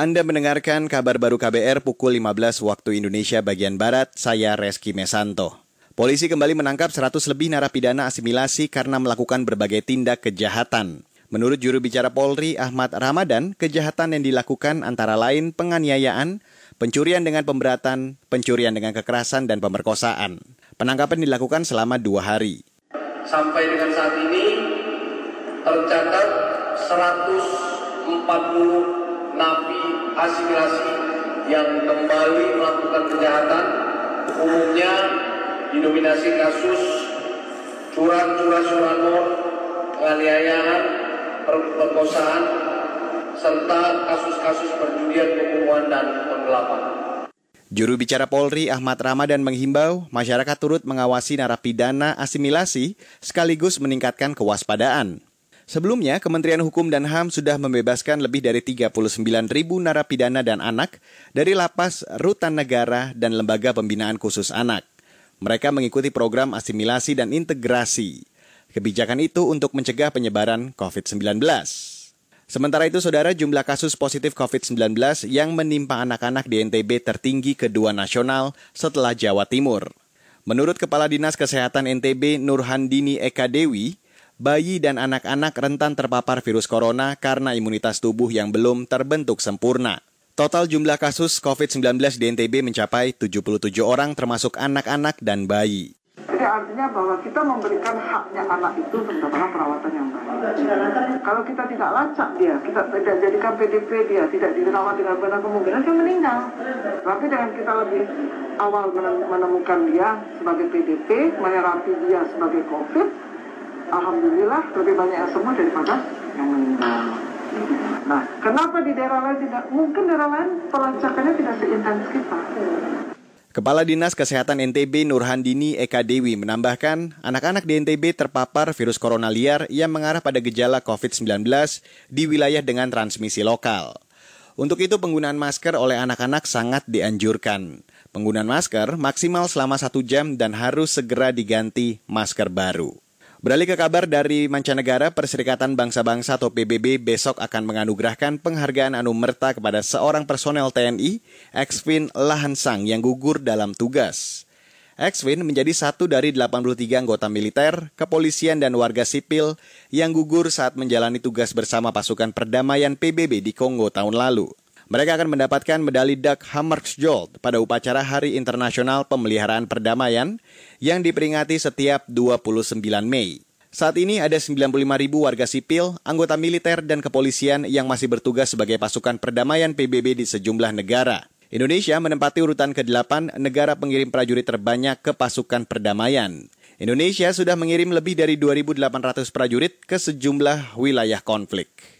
Anda mendengarkan kabar baru KBR pukul 15 waktu Indonesia bagian Barat, saya Reski Mesanto. Polisi kembali menangkap 100 lebih narapidana asimilasi karena melakukan berbagai tindak kejahatan. Menurut juru bicara Polri Ahmad Ramadan, kejahatan yang dilakukan antara lain penganiayaan, pencurian dengan pemberatan, pencurian dengan kekerasan, dan pemerkosaan. Penangkapan dilakukan selama dua hari. Sampai dengan saat ini tercatat 140 napi asimilasi yang kembali melakukan kejahatan umumnya didominasi kasus curang-curang curanmor, penganiayaan, perkosaan, serta kasus-kasus perjudian, pembunuhan, dan penggelapan. Juru bicara Polri Ahmad Ramadan menghimbau masyarakat turut mengawasi narapidana asimilasi sekaligus meningkatkan kewaspadaan. Sebelumnya, Kementerian Hukum dan HAM sudah membebaskan lebih dari 39 ribu narapidana dan anak dari lapas, rutan negara, dan lembaga pembinaan khusus anak. Mereka mengikuti program asimilasi dan integrasi. Kebijakan itu untuk mencegah penyebaran COVID-19. Sementara itu, saudara, jumlah kasus positif COVID-19 yang menimpa anak-anak di NTB tertinggi kedua nasional setelah Jawa Timur. Menurut Kepala Dinas Kesehatan NTB Nurhandini Eka Dewi, bayi dan anak-anak rentan terpapar virus corona karena imunitas tubuh yang belum terbentuk sempurna. Total jumlah kasus COVID-19 di NTB mencapai 77 orang termasuk anak-anak dan bayi. Jadi artinya bahwa kita memberikan haknya anak itu untuk perawatan yang baik. Kalau kita tidak lacak dia, kita tidak jadikan PDP dia, tidak dirawat dengan benar kemungkinan dia meninggal. Tapi dengan kita lebih awal menemukan dia sebagai PDP, menerapi dia sebagai COVID, alhamdulillah lebih banyak yang sembuh daripada yang meninggal. Nah, kenapa di daerah lain tidak? Mungkin daerah lain pelacakannya tidak seintens kita. Kepala Dinas Kesehatan NTB Nurhandini Eka Dewi menambahkan, anak-anak di NTB terpapar virus corona liar yang mengarah pada gejala COVID-19 di wilayah dengan transmisi lokal. Untuk itu penggunaan masker oleh anak-anak sangat dianjurkan. Penggunaan masker maksimal selama satu jam dan harus segera diganti masker baru. Beralih ke kabar dari mancanegara, Perserikatan Bangsa-Bangsa atau PBB besok akan menganugerahkan penghargaan Anumerta kepada seorang personel TNI, Exvin Lahansang yang gugur dalam tugas. Exvin menjadi satu dari 83 anggota militer, kepolisian, dan warga sipil yang gugur saat menjalani tugas bersama pasukan perdamaian PBB di Kongo tahun lalu. Mereka akan mendapatkan medali Dag Hammarskjöld pada upacara Hari Internasional Pemeliharaan Perdamaian yang diperingati setiap 29 Mei. Saat ini ada 95 ribu warga sipil, anggota militer, dan kepolisian yang masih bertugas sebagai pasukan perdamaian PBB di sejumlah negara. Indonesia menempati urutan ke-8 negara pengirim prajurit terbanyak ke pasukan perdamaian. Indonesia sudah mengirim lebih dari 2.800 prajurit ke sejumlah wilayah konflik.